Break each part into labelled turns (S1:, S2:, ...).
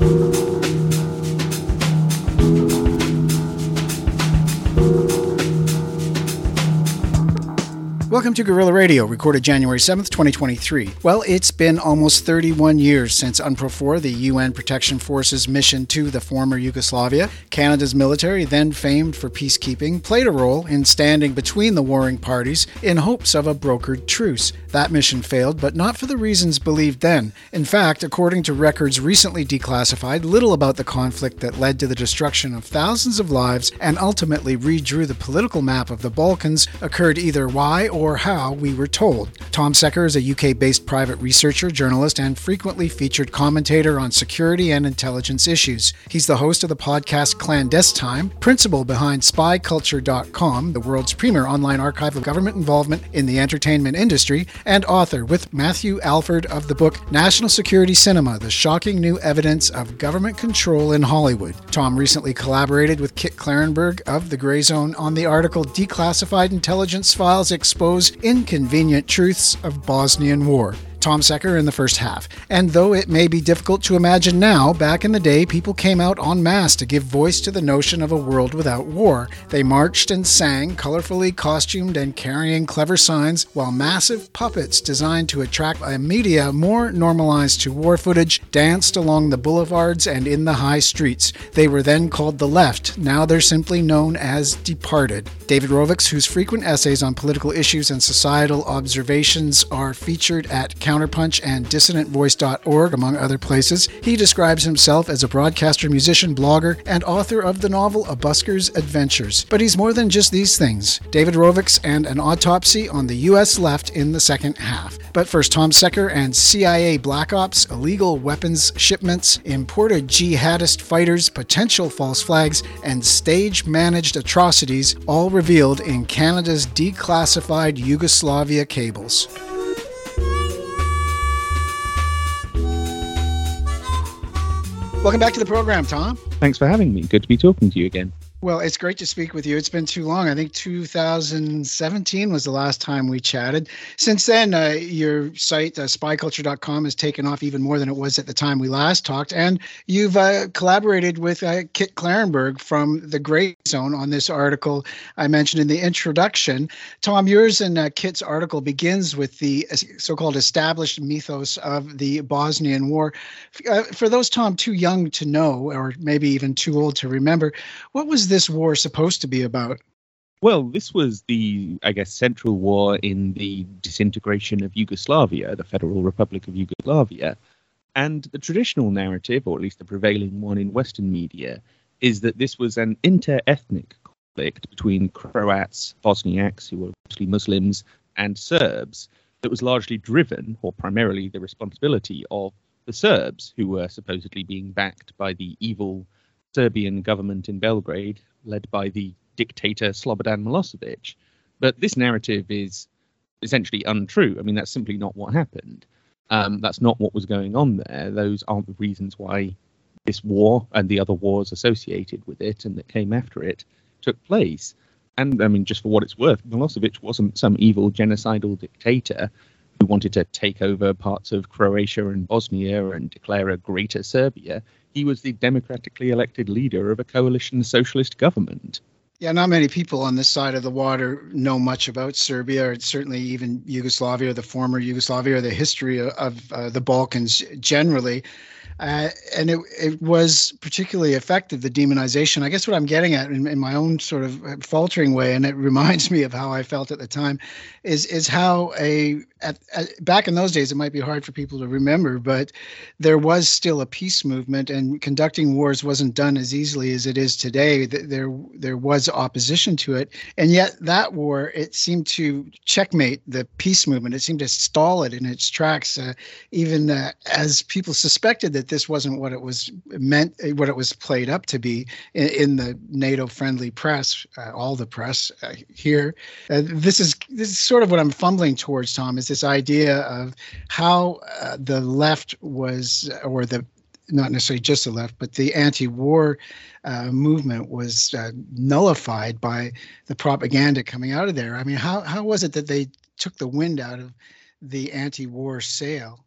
S1: thank you Welcome to Gorilla Radio, recorded January 7th, 2023. Well, it's been almost 31 years since UNPROFOR, the UN Protection Forces mission to the former Yugoslavia. Canada's military, then famed for peacekeeping, played a role in standing between the warring parties in hopes of a brokered truce. That mission failed, but not for the reasons believed then. In fact, according to records recently declassified, little about the conflict that led to the destruction of thousands of lives and ultimately redrew the political map of the Balkans occurred either why or or how we were told. Tom Secker is a UK based private researcher, journalist, and frequently featured commentator on security and intelligence issues. He's the host of the podcast Clandestine, principal behind spyculture.com, the world's premier online archive of government involvement in the entertainment industry, and author with Matthew Alford of the book National Security Cinema The Shocking New Evidence of Government Control in Hollywood. Tom recently collaborated with Kit Klarenberg of The Grey Zone on the article Declassified Intelligence Files Exposed inconvenient truths of Bosnian War. Tom Secker in the first half. And though it may be difficult to imagine now, back in the day, people came out en masse to give voice to the notion of a world without war. They marched and sang, colorfully costumed and carrying clever signs, while massive puppets designed to attract a media more normalized to war footage danced along the boulevards and in the high streets. They were then called the left. Now they're simply known as Departed. David Rovics, whose frequent essays on political issues and societal observations are featured at Counterpunch and DissidentVoice.org, among other places. He describes himself as a broadcaster, musician, blogger, and author of the novel A Busker's Adventures. But he's more than just these things. David Rovics and an autopsy on the U.S. left in the second half. But first, Tom Secker and CIA Black Ops, illegal weapons shipments, imported jihadist fighters, potential false flags, and stage managed atrocities, all revealed in Canada's declassified Yugoslavia cables. Welcome back to the program, Tom.
S2: Thanks for having me. Good to be talking to you again.
S1: Well, it's great to speak with you. It's been too long. I think 2017 was the last time we chatted. Since then, uh, your site, uh, spyculture.com, has taken off even more than it was at the time we last talked. And you've uh, collaborated with uh, Kit Klarenberg from the Grey Zone on this article I mentioned in the introduction. Tom, yours and uh, Kit's article begins with the uh, so called established mythos of the Bosnian War. for those, Tom, too young to know, or maybe even too old to remember, what was this war supposed to be about?
S2: Well, this was the, I guess, central war in the disintegration of Yugoslavia, the Federal Republic of Yugoslavia. And the traditional narrative, or at least the prevailing one in Western media, is that this was an inter ethnic conflict between Croats, Bosniaks, who were mostly Muslims, and Serbs that was largely driven, or primarily the responsibility of the Serbs, who were supposedly being backed by the evil Serbian government in Belgrade, led by the dictator Slobodan Milosevic. But this narrative is essentially untrue. I mean, that's simply not what happened. Um, that's not what was going on there. Those aren't the reasons why this war and the other wars associated with it and that came after it took place. And I mean, just for what it's worth, Milosevic wasn't some evil genocidal dictator who wanted to take over parts of Croatia and Bosnia and declare a greater Serbia he was the democratically elected leader of a coalition socialist government.
S1: Yeah, not many people on this side of the water know much about Serbia, or certainly even Yugoslavia, or the former Yugoslavia, or the history of, uh, the Balkans generally. Uh, and it, it was particularly effective, the demonization. I guess what I'm getting at in, in my own sort of faltering way, and it reminds me of how I felt at the time, is is how a at, at, back in those days it might be hard for people to remember, but there was still a peace movement, and conducting wars wasn't done as easily as it is today. There there was opposition to it, and yet that war it seemed to checkmate the peace movement. It seemed to stall it in its tracks, uh, even uh, as people suspected that this wasn't what it was meant, what it was played up to be in, in the NATO-friendly press, uh, all the press uh, here. Uh, this is this is sort of what I'm fumbling towards, Tom, is this idea of how uh, the left was, or the not necessarily just the left, but the anti-war uh, movement was uh, nullified by the propaganda coming out of there. I mean, how how was it that they took the wind out of the anti-war sail?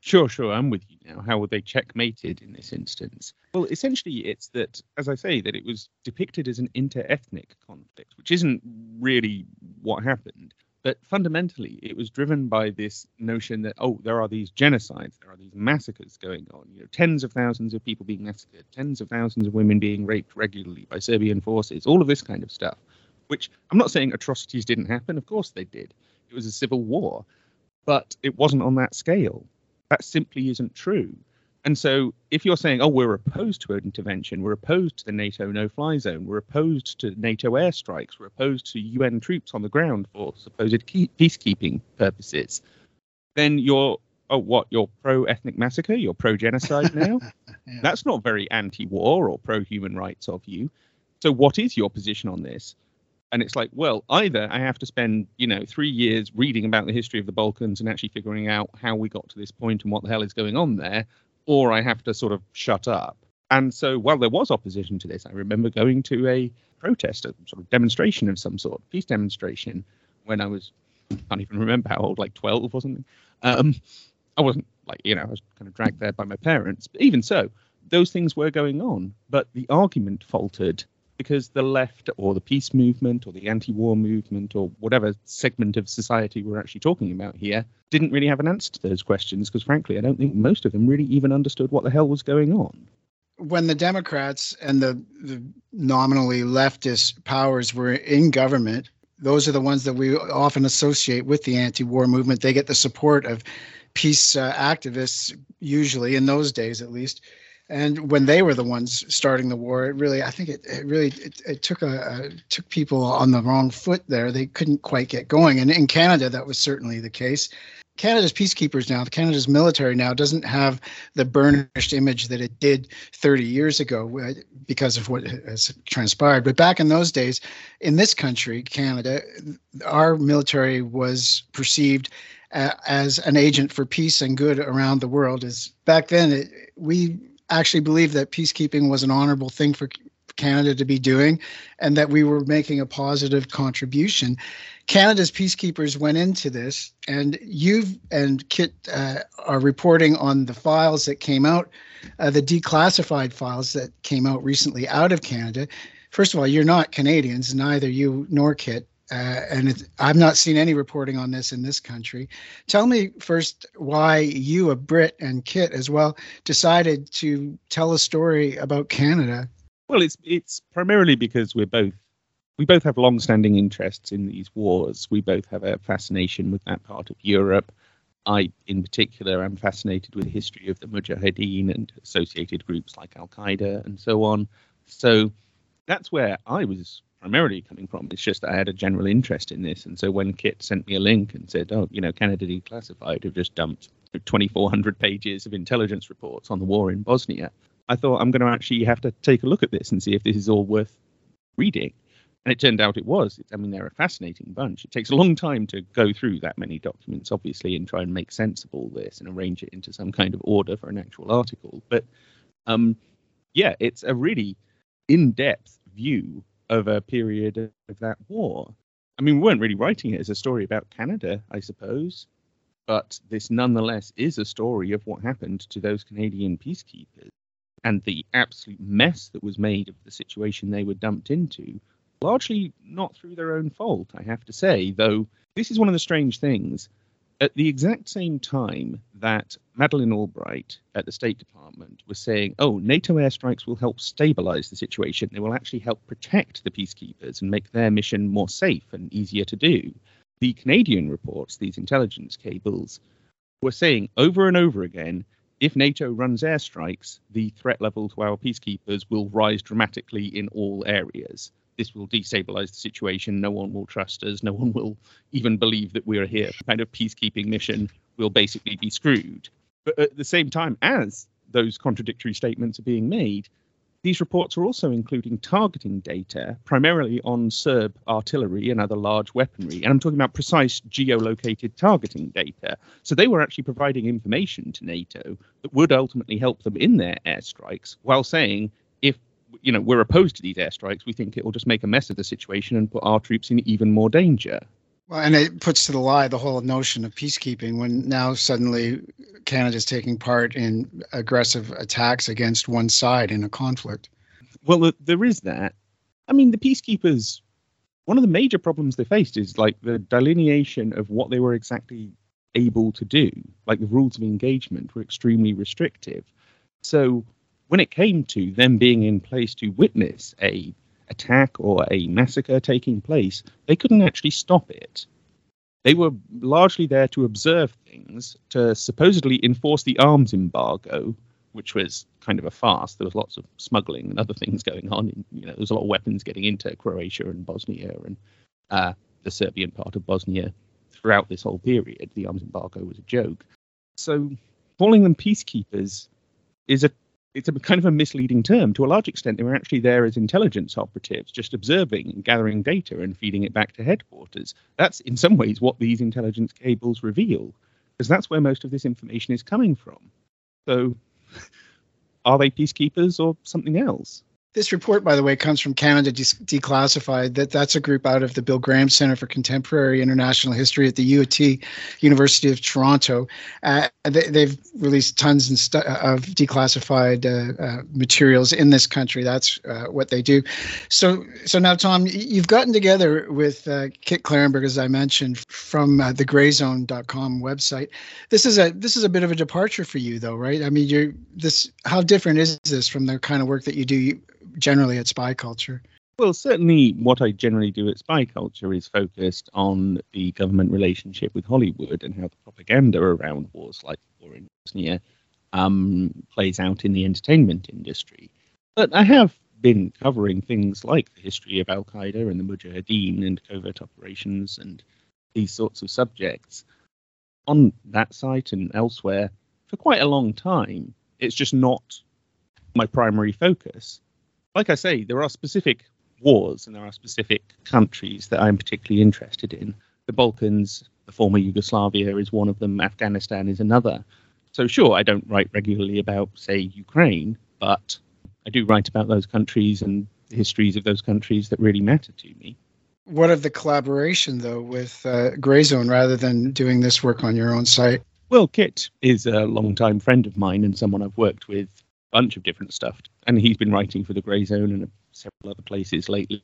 S2: Sure, sure, I'm with you now. How were they checkmated in this instance? Well, essentially, it's that, as I say, that it was depicted as an inter ethnic conflict, which isn't really what happened. But fundamentally, it was driven by this notion that, oh, there are these genocides, there are these massacres going on, you know, tens of thousands of people being massacred, tens of thousands of women being raped regularly by Serbian forces, all of this kind of stuff, which I'm not saying atrocities didn't happen. Of course they did. It was a civil war, but it wasn't on that scale. That simply isn't true. And so, if you're saying, oh, we're opposed to an intervention, we're opposed to the NATO no fly zone, we're opposed to NATO airstrikes, we're opposed to UN troops on the ground for supposed peacekeeping purposes, then you're, oh, what, you're pro ethnic massacre? You're pro genocide now? yeah. That's not very anti war or pro human rights of you. So, what is your position on this? and it's like well either i have to spend you know three years reading about the history of the balkans and actually figuring out how we got to this point and what the hell is going on there or i have to sort of shut up. And so while there was opposition to this. I remember going to a protest a sort of demonstration of some sort peace demonstration when i was I can't even remember how old like 12 or something. Um, i wasn't like you know i was kind of dragged there by my parents. But even so those things were going on but the argument faltered because the left or the peace movement or the anti-war movement or whatever segment of society we're actually talking about here didn't really have an answer to those questions because frankly i don't think most of them really even understood what the hell was going on.
S1: When the democrats and the, the nominally leftist powers were in government those are the ones that we often associate with the anti-war movement. They get the support of peace uh, activists usually in those days at least and when they were the ones starting the war, it really, I think it, it really, it, it took a, a, took people on the wrong foot there. They couldn't quite get going. And in Canada, that was certainly the case. Canada's peacekeepers now, Canada's military now doesn't have the burnished image that it did 30 years ago uh, because of what has transpired. But back in those days, in this country, Canada, our military was perceived as an agent for peace and good around the world. As back then, it, we actually believed that peacekeeping was an honorable thing for Canada to be doing and that we were making a positive contribution. Canada's peacekeepers went into this, and you and Kit uh, are reporting on the files that came out, uh, the declassified files that came out recently out of Canada. First of all, you're not Canadians, neither you nor Kit. Uh, and I've not seen any reporting on this in this country. Tell me first why you, a Brit and Kit as well, decided to tell a story about Canada.
S2: Well, it's it's primarily because we're both we both have long-standing interests in these wars. We both have a fascination with that part of Europe. I, in particular, am fascinated with the history of the Mujahideen and associated groups like Al Qaeda and so on. So that's where I was primarily coming from. It's just I had a general interest in this. And so when Kit sent me a link and said, oh, you know, Canada Declassified have just dumped 2,400 pages of intelligence reports on the war in Bosnia, I thought I'm going to actually have to take a look at this and see if this is all worth reading. And it turned out it was. I mean, they're a fascinating bunch. It takes a long time to go through that many documents, obviously, and try and make sense of all this and arrange it into some kind of order for an actual article. But um, yeah, it's a really in depth view of a period of that war. I mean, we weren't really writing it as a story about Canada, I suppose, but this nonetheless is a story of what happened to those Canadian peacekeepers and the absolute mess that was made of the situation they were dumped into, largely not through their own fault, I have to say, though this is one of the strange things at the exact same time that Madeleine Albright at the State Department was saying, oh, NATO airstrikes will help stabilize the situation. They will actually help protect the peacekeepers and make their mission more safe and easier to do. The Canadian reports, these intelligence cables, were saying over and over again if NATO runs airstrikes, the threat level to our peacekeepers will rise dramatically in all areas this will destabilize the situation. No one will trust us. No one will even believe that we're here. Kind of peacekeeping mission will basically be screwed. But at the same time, as those contradictory statements are being made, these reports are also including targeting data, primarily on Serb artillery and other large weaponry. And I'm talking about precise geolocated targeting data. So they were actually providing information to NATO that would ultimately help them in their airstrikes while saying if you know, we're opposed to these airstrikes. We think it will just make a mess of the situation and put our troops in even more danger.
S1: Well, and it puts to the lie the whole notion of peacekeeping when now suddenly Canada's taking part in aggressive attacks against one side in a conflict.
S2: Well, there is that. I mean, the peacekeepers, one of the major problems they faced is like the delineation of what they were exactly able to do. Like the rules of engagement were extremely restrictive. So when it came to them being in place to witness a attack or a massacre taking place, they couldn't actually stop it. They were largely there to observe things, to supposedly enforce the arms embargo, which was kind of a farce. There was lots of smuggling and other things going on. You know, there was a lot of weapons getting into Croatia and Bosnia and uh, the Serbian part of Bosnia throughout this whole period. The arms embargo was a joke. So calling them peacekeepers is a it's a kind of a misleading term. To a large extent, they were actually there as intelligence operatives, just observing and gathering data and feeding it back to headquarters. That's in some ways what these intelligence cables reveal, because that's where most of this information is coming from. So, are they peacekeepers or something else?
S1: This report, by the way, comes from Canada Declassified. That that's a group out of the Bill Graham Center for Contemporary International History at the UT University of Toronto. Uh, they, have released tons and stu- of declassified uh, uh, materials in this country. That's uh, what they do. So so now, Tom, you've gotten together with uh, Kit Klarenberg, as I mentioned, from uh, the GrayZone.com website. This is a this is a bit of a departure for you, though, right? I mean, you're this. How different is this from the kind of work that you do? Generally at spy culture?
S2: Well, certainly what I generally do at Spy Culture is focused on the government relationship with Hollywood and how the propaganda around wars like the war in Bosnia um, plays out in the entertainment industry. But I have been covering things like the history of Al Qaeda and the Mujahideen and covert operations and these sorts of subjects on that site and elsewhere for quite a long time. It's just not my primary focus like I say, there are specific wars and there are specific countries that I'm particularly interested in. The Balkans, the former Yugoslavia is one of them, Afghanistan is another. So, sure, I don't write regularly about, say, Ukraine, but I do write about those countries and the histories of those countries that really matter to me.
S1: What of the collaboration, though, with uh, Grayzone rather than doing this work on your own site?
S2: Well, Kit is a long-time friend of mine and someone I've worked with bunch of different stuff. And he's been writing for the Grey Zone and several other places lately.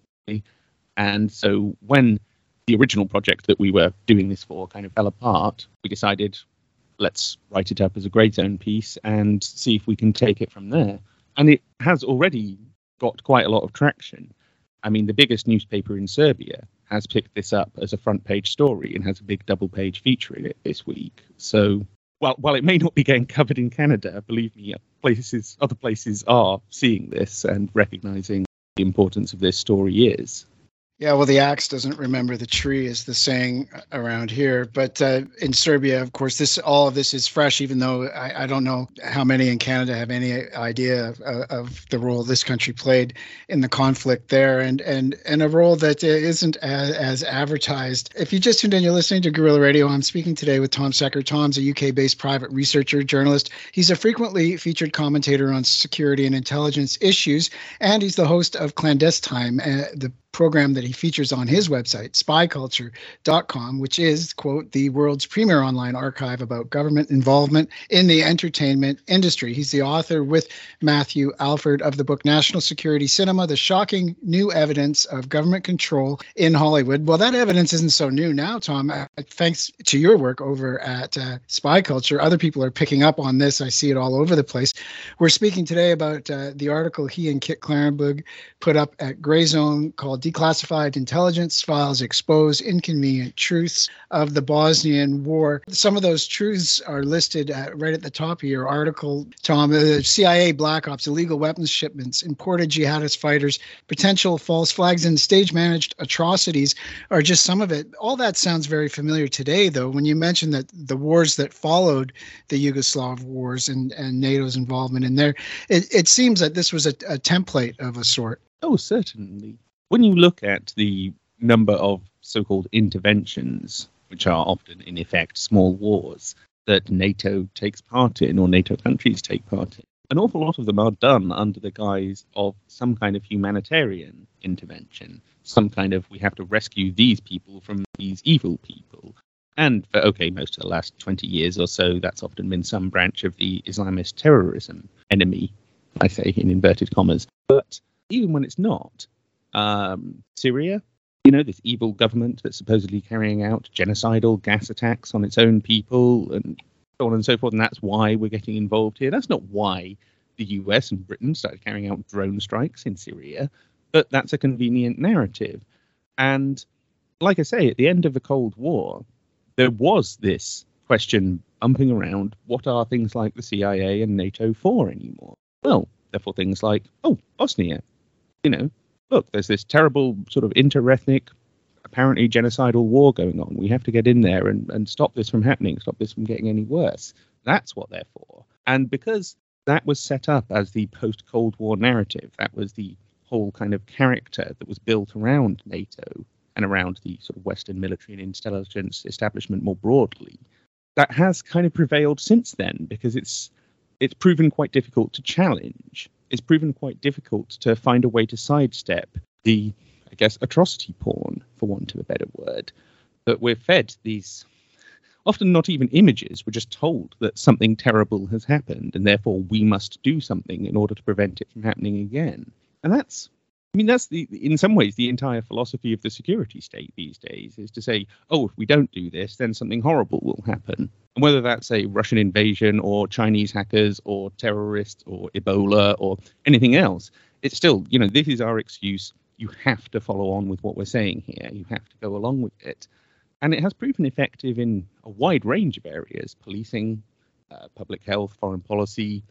S2: And so when the original project that we were doing this for kind of fell apart, we decided let's write it up as a Grey Zone piece and see if we can take it from there. And it has already got quite a lot of traction. I mean, the biggest newspaper in Serbia has picked this up as a front page story and has a big double page feature in it this week. So well, while it may not be getting covered in Canada, believe me, places, other places are seeing this and recognizing the importance of this story is.
S1: Yeah, well, the axe doesn't remember the tree, is the saying around here. But uh, in Serbia, of course, this all of this is fresh. Even though I, I don't know how many in Canada have any idea of, of, the role this country played in the conflict there, and and and a role that isn't as, as advertised. If you just tuned in, you're listening to Gorilla Radio. I'm speaking today with Tom Secker. Tom's a UK-based private researcher, journalist. He's a frequently featured commentator on security and intelligence issues, and he's the host of Clandestine, uh, the program that he features on his website, spyculture.com, which is, quote, the world's premier online archive about government involvement in the entertainment industry. He's the author with Matthew Alford of the book National Security Cinema The Shocking New Evidence of Government Control in Hollywood. Well, that evidence isn't so new now, Tom. Uh, thanks to your work over at uh, Spy Culture, other people are picking up on this. I see it all over the place. We're speaking today about uh, the article he and Kit Klarenberg put up at Grayzone called Declassified Intelligence Files Expose Inconvenient Truths of the Bosnian War. Some of those truths are listed at, right at the top of your article, Tom. Uh, the CIA Black Ops, illegal weapons shipments, imported jihadist fighters, potential false flags, and stage managed atrocities are just some of it. All that sounds very familiar today, though, when you mention that the wars that followed the Yugoslav wars and, and NATO's involvement in there, it, it seems that this was a, a template of a sort.
S2: Oh, certainly when you look at the number of so called interventions, which are often in effect small wars that NATO takes part in or NATO countries take part in, an awful lot of them are done under the guise of some kind of humanitarian intervention. some kind of we have to rescue these people from these evil people. And for, okay, most of the last 20 years or so, that's often been some branch of the Islamist terrorism enemy, I say in inverted commas. But even when it's not, um, Syria, you know, this evil government that's supposedly carrying out genocidal gas attacks on its own people and so on and so forth, and that's why we're getting involved here. That's not why the US and Britain started carrying out drone strikes in Syria, but that's a convenient narrative. And like I say, at the end of the Cold War, there was this question bumping around what are things like the CIA and NATO for anymore? Well, therefore, things like, oh, Bosnia. You know, look, there's this terrible sort of inter-ethnic, apparently genocidal war going on. We have to get in there and, and stop this from happening, stop this from getting any worse. That's what they're for. And because that was set up as the post Cold War narrative, that was the whole kind of character that was built around NATO and around the sort of Western military and intelligence establishment more broadly. That has kind of prevailed since then because it's it's proven quite difficult to challenge. It's proven quite difficult to find a way to sidestep the, I guess, atrocity porn, for want of a better word, that we're fed these often not even images. We're just told that something terrible has happened and therefore we must do something in order to prevent it from happening again. And that's I mean, that's the in some ways the entire philosophy of the security state these days is to say, oh, if we don't do this, then something horrible will happen. And whether that's a Russian invasion or Chinese hackers or terrorists or Ebola or anything else, it's still, you know, this is our excuse. You have to follow on with what we're saying here. You have to go along with it. And it has proven effective in a wide range of areas policing, uh, public health, foreign policy,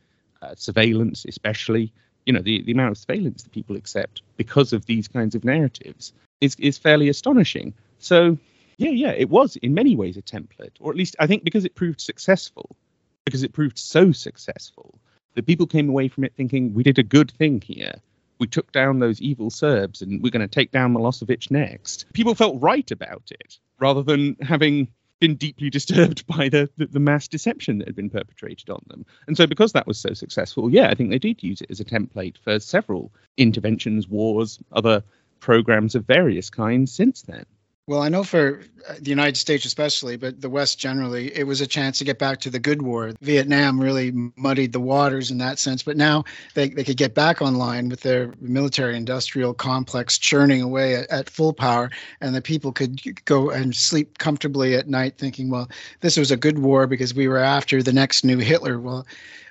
S2: uh, surveillance, especially you know the, the amount of surveillance that people accept because of these kinds of narratives is is fairly astonishing. So yeah, yeah, it was in many ways a template, or at least I think because it proved successful, because it proved so successful that people came away from it thinking we did a good thing here. We took down those evil Serbs, and we're going to take down Milosevic next. People felt right about it, rather than having been deeply disturbed by the, the, the, mass deception that had been perpetrated on them. And so, because that was so successful, yeah, I think they did use it as a template for several interventions, wars, other programs of various kinds since then.
S1: Well, I know for uh, the United States especially, but the West generally, it was a chance to get back to the good war. Vietnam really muddied the waters in that sense, but now they, they could get back online with their military industrial complex churning away at, at full power, and the people could go and sleep comfortably at night thinking, well, this was a good war because we were after the next new Hitler. Well,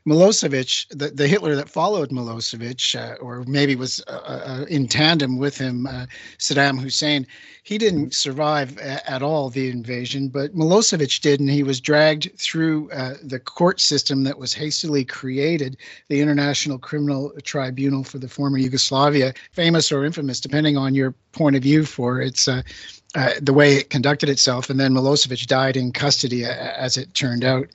S1: Milosevic, the, the Hitler that followed Milosevic, uh, or maybe was uh, uh, in tandem with him, uh, Saddam Hussein, he didn't survive a- at all the invasion, but Milosevic did, and he was dragged through uh, the court system that was hastily created, the International Criminal Tribunal for the former Yugoslavia, famous or infamous, depending on your point of view for its. Uh, the way it conducted itself, and then Milosevic died in custody, as it turned out.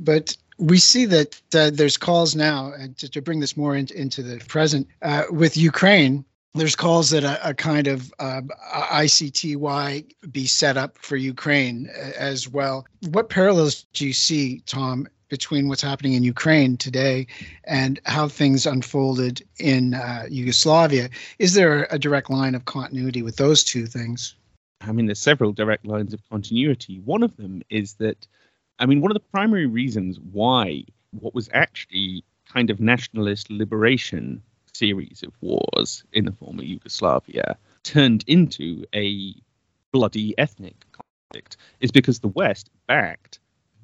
S1: But we see that uh, there's calls now uh, to, to, bring this more in, into the present uh, with Ukraine. There's calls that a, a kind of uh, ICTY be set up for Ukraine uh, as well. What parallels do you see, Tom, between what's happening in Ukraine today and how things unfolded in uh, Yugoslavia? Is there a direct line of continuity with those two things?
S2: I mean, there's several direct lines of continuity. One of them is that I mean, one of the primary reasons why what was actually kind of nationalist liberation series of wars in the former Yugoslavia turned into a bloody ethnic conflict is because the West backed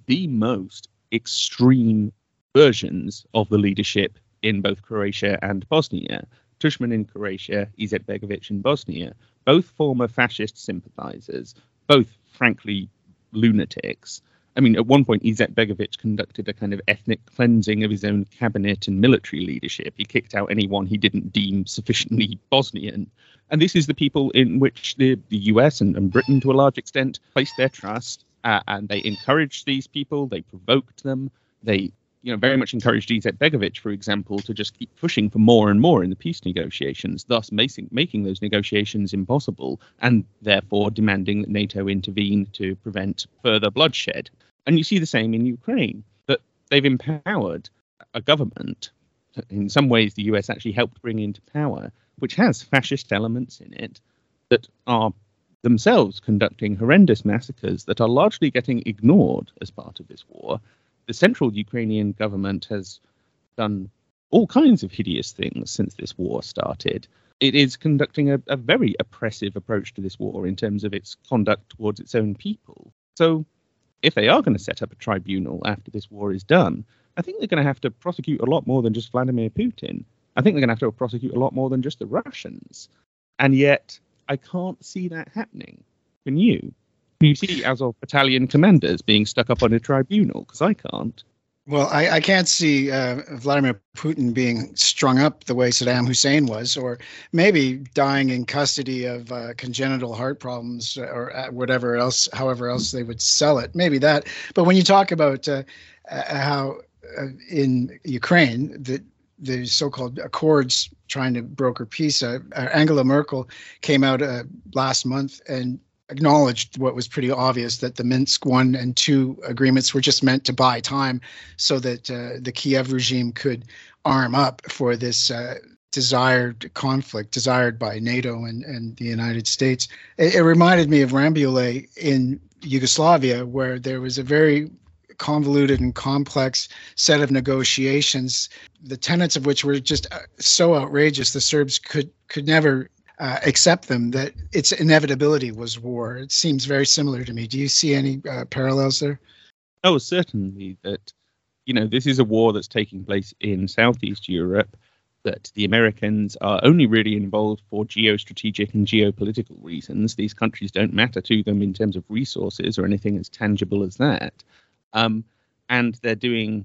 S2: the most extreme versions of the leadership in both Croatia and Bosnia. Tudjman in Croatia, Izetbegovic in Bosnia, both former fascist sympathizers, both frankly lunatics, I mean, at one point, Izetbegovic conducted a kind of ethnic cleansing of his own cabinet and military leadership. He kicked out anyone he didn't deem sufficiently Bosnian. And this is the people in which the, the US and, and Britain, to a large extent, placed their trust. Uh, and they encouraged these people, they provoked them, they you know, very much encouraged Izetbegovic, for example, to just keep pushing for more and more in the peace negotiations, thus making, making those negotiations impossible, and therefore demanding that NATO intervene to prevent further bloodshed. And you see the same in Ukraine, that they've empowered a government. In some ways, the US actually helped bring into power, which has fascist elements in it, that are themselves conducting horrendous massacres that are largely getting ignored as part of this war. The central Ukrainian government has done all kinds of hideous things since this war started. It is conducting a, a very oppressive approach to this war in terms of its conduct towards its own people. So, if they are going to set up a tribunal after this war is done, I think they're going to have to prosecute a lot more than just Vladimir Putin. I think they're going to have to prosecute a lot more than just the Russians. And yet, I can't see that happening. Can you? You see Azov battalion commanders being stuck up on a tribunal? Because I can't.
S1: Well, I, I can't see uh, Vladimir Putin being strung up the way Saddam Hussein was, or maybe dying in custody of uh, congenital heart problems or uh, whatever else, however else they would sell it. Maybe that. But when you talk about uh, uh how uh, in Ukraine, the the so-called accords trying to broker peace, Angela Merkel came out last month and acknowledged what was pretty obvious that the Minsk one and two agreements were just meant to buy time so that uh, the Kiev regime could arm up for this uh, desired conflict, desired by NATO and, and the United States. It, it reminded me of Rambouillet in Yugoslavia, where there was a very convoluted and complex set of negotiations, the tenets of which were just uh, so outrageous the Serbs could could never uh, accept them that its inevitability was war. It seems very similar to me. Do you see any uh, parallels there?
S2: Oh, certainly. That you know this is a war that's taking place in Southeast Europe. That the Americans are only really involved for geostrategic and geopolitical reasons. These countries don't matter to them in terms of resources or anything as tangible as that. Um, and they're doing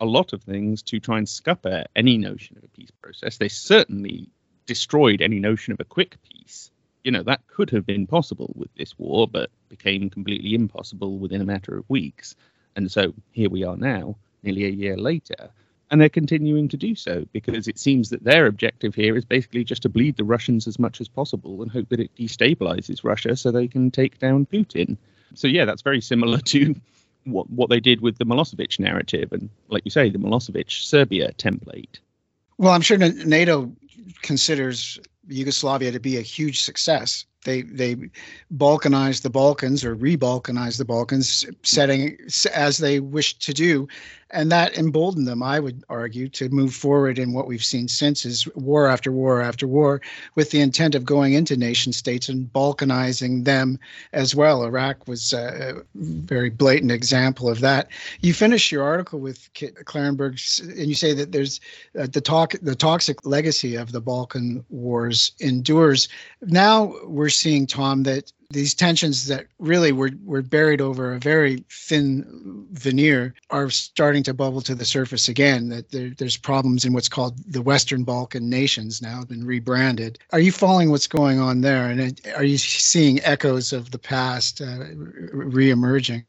S2: a lot of things to try and scupper any notion of a peace process. They certainly destroyed any notion of a quick peace. You know, that could have been possible with this war, but became completely impossible within a matter of weeks. And so here we are now, nearly a year later, and they're continuing to do so because it seems that their objective here is basically just to bleed the Russians as much as possible and hope that it destabilizes Russia so they can take down Putin. So yeah, that's very similar to what what they did with the Milosevic narrative and like you say the Milosevic Serbia template.
S1: Well, I'm sure NATO considers Yugoslavia to be a huge success. They they balkanized the Balkans or re-balkanized the Balkans, setting as they wished to do, and that emboldened them, I would argue, to move forward in what we've seen since is war after war after war, with the intent of going into nation states and balkanizing them as well. Iraq was a very blatant example of that. You finish your article with Klarenberg, and you say that there's uh, the talk, the toxic legacy of the Balkan wars endures. Now we're seeing, Tom, that these tensions that really were, were buried over a very thin veneer are starting to bubble to the surface again. That there, there's problems in what's called the Western Balkan nations now have been rebranded. Are you following what's going on there? And are you seeing echoes of the past uh, re-emerging?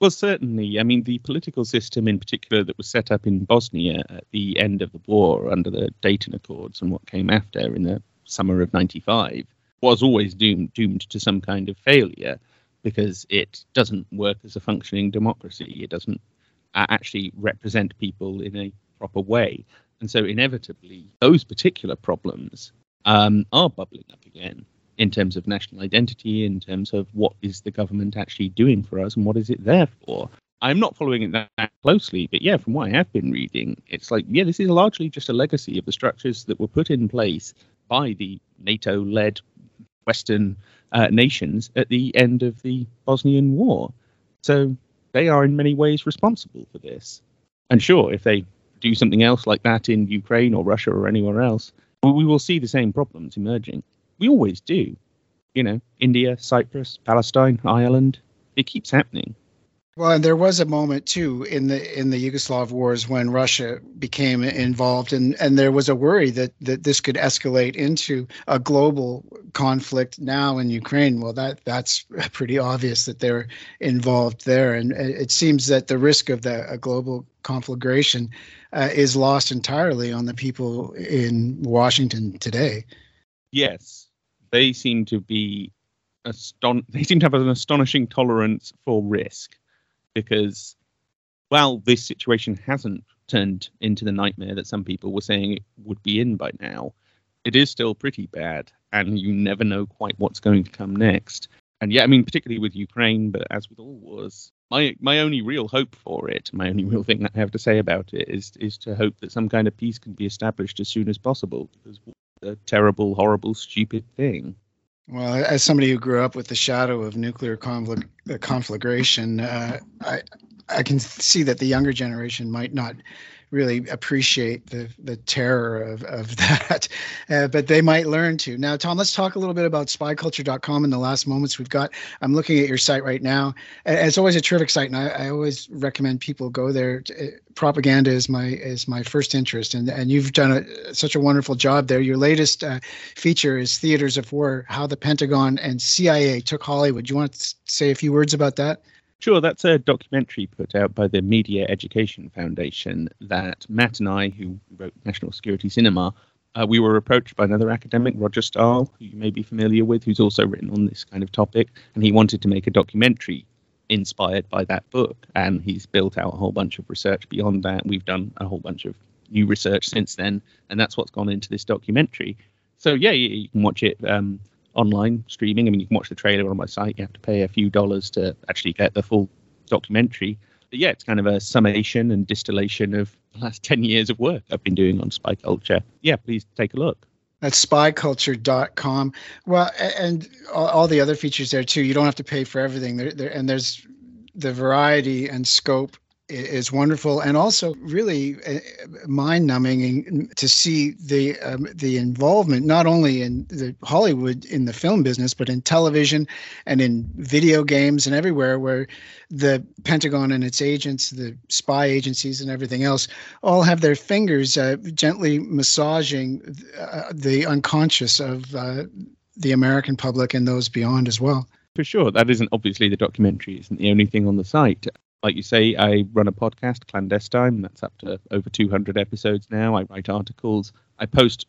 S2: Well, certainly. I mean, the political system in particular that was set up in Bosnia at the end of the war under the Dayton Accords and what came after in the summer of 95 was always doomed doomed to some kind of failure because it doesn't work as a functioning democracy. It doesn't uh, actually represent people in a proper way, and so inevitably those particular problems um, are bubbling up again in terms of national identity, in terms of what is the government actually doing for us and what is it there for. I'm not following it that, that closely, but yeah, from what I have been reading, it's like, yeah, this is largely just a legacy of the structures that were put in place by the NATO led Western uh, nations at the end of the Bosnian War. So they are in many ways responsible for this. And sure, if they do something else like that in Ukraine or Russia or anywhere else, we will see the same problems emerging. We always do. You know, India, Cyprus, Palestine, Ireland. It keeps happening.
S1: Well, and there was a moment too in the in the Yugoslav wars when Russia became involved, and and there was a worry that that this could escalate into a global conflict now in Ukraine. Well, that that's pretty obvious that they're involved there, and it seems that the risk of the a global conflagration uh, is lost entirely on the people in Washington today.
S2: Yes, they seem to be aston- They seem to have an astonishing tolerance for risk because, well, this situation hasn't turned into the nightmare that some people were saying it would be in by now. it is still pretty bad, and you never know quite what's going to come next. And yeah, I mean, particularly with Ukraine, but as with all wars, my my only real hope for it, my only real thing that I have to say about it is is to hope that some kind of peace can be established as soon as possible. Because a terrible, horrible, stupid thing.
S1: Well, as somebody who grew up with the shadow of nuclear conflict, uh, conflagration, uh, I I can see that the younger generation might not really appreciate the the terror of, of that. Uh, but they might learn to. Now, Tom, let's talk a little bit about spyculture.com in the last moments we've got. I'm looking at your site right now. It's always a terrific site, and I, I always recommend people go there. Uh, propaganda is my is my first interest, and and you've done a, such a wonderful job there. Your latest uh, feature is Theaters of War: How the Pentagon and CIA Took Hollywood. Do you want to say a few words about that?
S2: Sure, that's a documentary put out by the Media Education Foundation that Matt and I, who wrote National Security Cinema, uh, we were approached by another academic, Roger Stahl, who you may be familiar with, who's also written on this kind of topic, and he wanted to make a documentary inspired by that book. And he's built out a whole bunch of research beyond that. We've done a whole bunch of new research since then, and that's what's gone into this documentary. So yeah, you, you can watch it um, online streaming. I mean, you can watch the trailer on my site. You have to pay a few dollars to actually get the full documentary. But yeah, it's kind of a summation and distillation of the last 10 years of work I've been doing on spy culture. Yeah, please take a look.
S1: That's spyculture.com. Well, and all the other features there too. You don't have to pay for everything. There, there and there's the variety and scope is wonderful and also really uh, mind-numbing to see the um, the involvement not only in the Hollywood in the film business but in television and in video games and everywhere where the Pentagon and its agents the spy agencies and everything else all have their fingers uh, gently massaging uh, the unconscious of uh, the American public and those beyond as well
S2: for sure. That isn't obviously the documentary isn't the only thing on the site like you say, I run a podcast, Clandestine. That's up to over 200 episodes now. I write articles. I post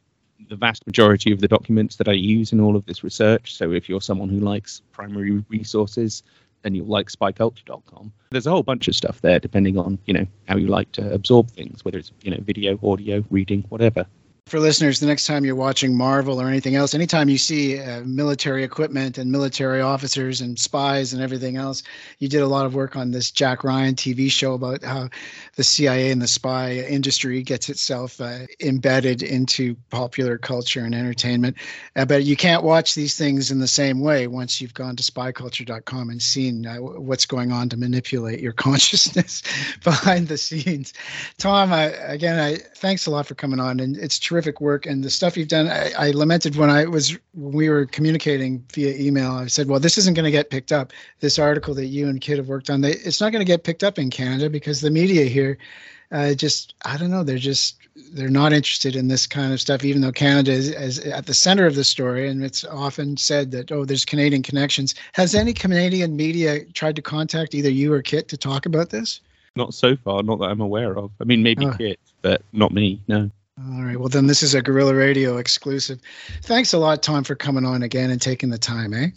S2: the vast majority of the documents that I use in all of this research. So if you're someone who likes primary resources, then you'll like spyculture.com. There's a whole bunch of stuff there, depending on you know how you like to absorb things, whether it's you know video, audio, reading, whatever
S1: for listeners, the next time you're watching Marvel or anything else, anytime you see uh, military equipment and military officers and spies and everything else, you did a lot of work on this Jack Ryan TV show about how the CIA and the spy industry gets itself uh, embedded into popular culture and entertainment. Uh, but you can't watch these things in the same way once you've gone to spyculture.com and seen uh, what's going on to manipulate your consciousness behind the scenes. Tom, I, again, I thanks a lot for coming on, and it's terrific terrific work and the stuff you've done. I, I lamented when I was when we were communicating via email. I said, "Well, this isn't going to get picked up. This article that you and Kit have worked on, they, it's not going to get picked up in Canada because the media here." Uh, just I don't know. They're just they're not interested in this kind of stuff, even though Canada is, is, at the center of the story, and it's often said that oh, there's Canadian connections. Has any Canadian media tried to contact either you or Kit to talk about this?
S2: Not so far, not that I'm aware of. I mean, maybe oh. Kit, but not me. No.
S1: All right. Well, then this is a Gorilla Radio exclusive. Thanks a lot, Tom, for coming on again and taking the time, eh?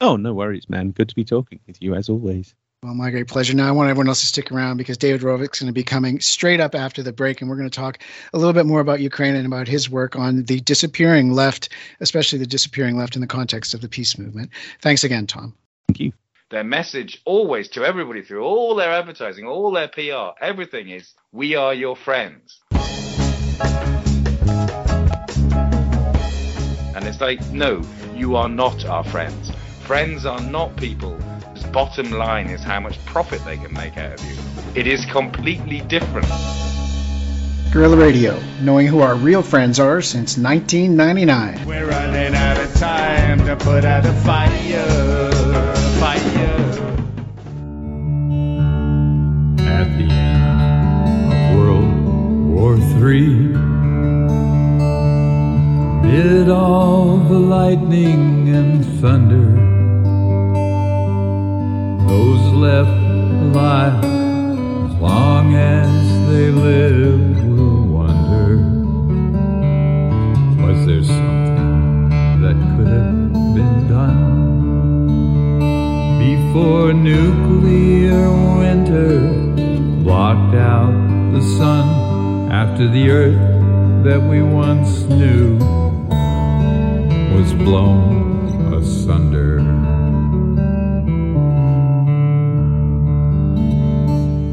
S2: Oh, no worries, man. Good to be talking with you as always.
S1: Well, my great pleasure. Now, I want everyone else to stick around because David Rovics's going to be coming straight up after the break, and we're going to talk a little bit more about Ukraine and about his work on the disappearing left, especially the disappearing left in the context of the peace movement. Thanks again, Tom.
S2: Thank you.
S3: Their message always to everybody through all their advertising, all their PR, everything is, we are your friends. And it's like, no, you are not our friends. Friends are not people whose bottom line is how much profit they can make out of you. It is completely different.
S1: Gorilla Radio, knowing who our real friends are since 1999.
S4: We're running out of time to put out a fire, fire.
S5: At the end of War Three amid all the lightning and thunder. Those left alive, as long as they live, will wonder was there something that could have been done before nuclear winter blocked out the sun after the earth that we once knew was blown asunder.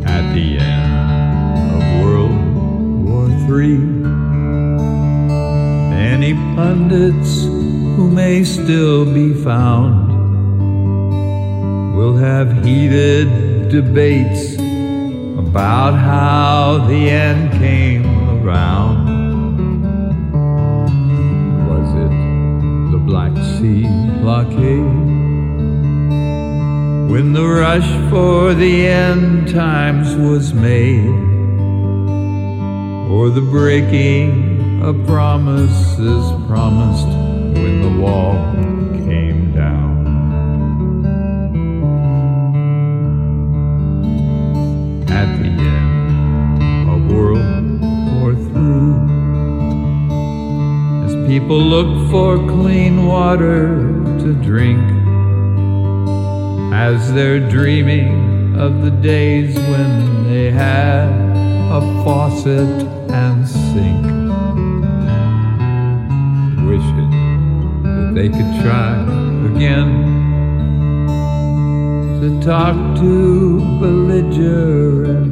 S5: At the end of World War III, any pundits who may still be found will have heated debates about how the end came around. Was it the Black Sea blockade? When the rush for the end times was made? Or the breaking of promises promised when the wall people look for clean water to drink, as they're dreaming of the days when they had a faucet and sink, wishing that they could try again to talk to belligerent.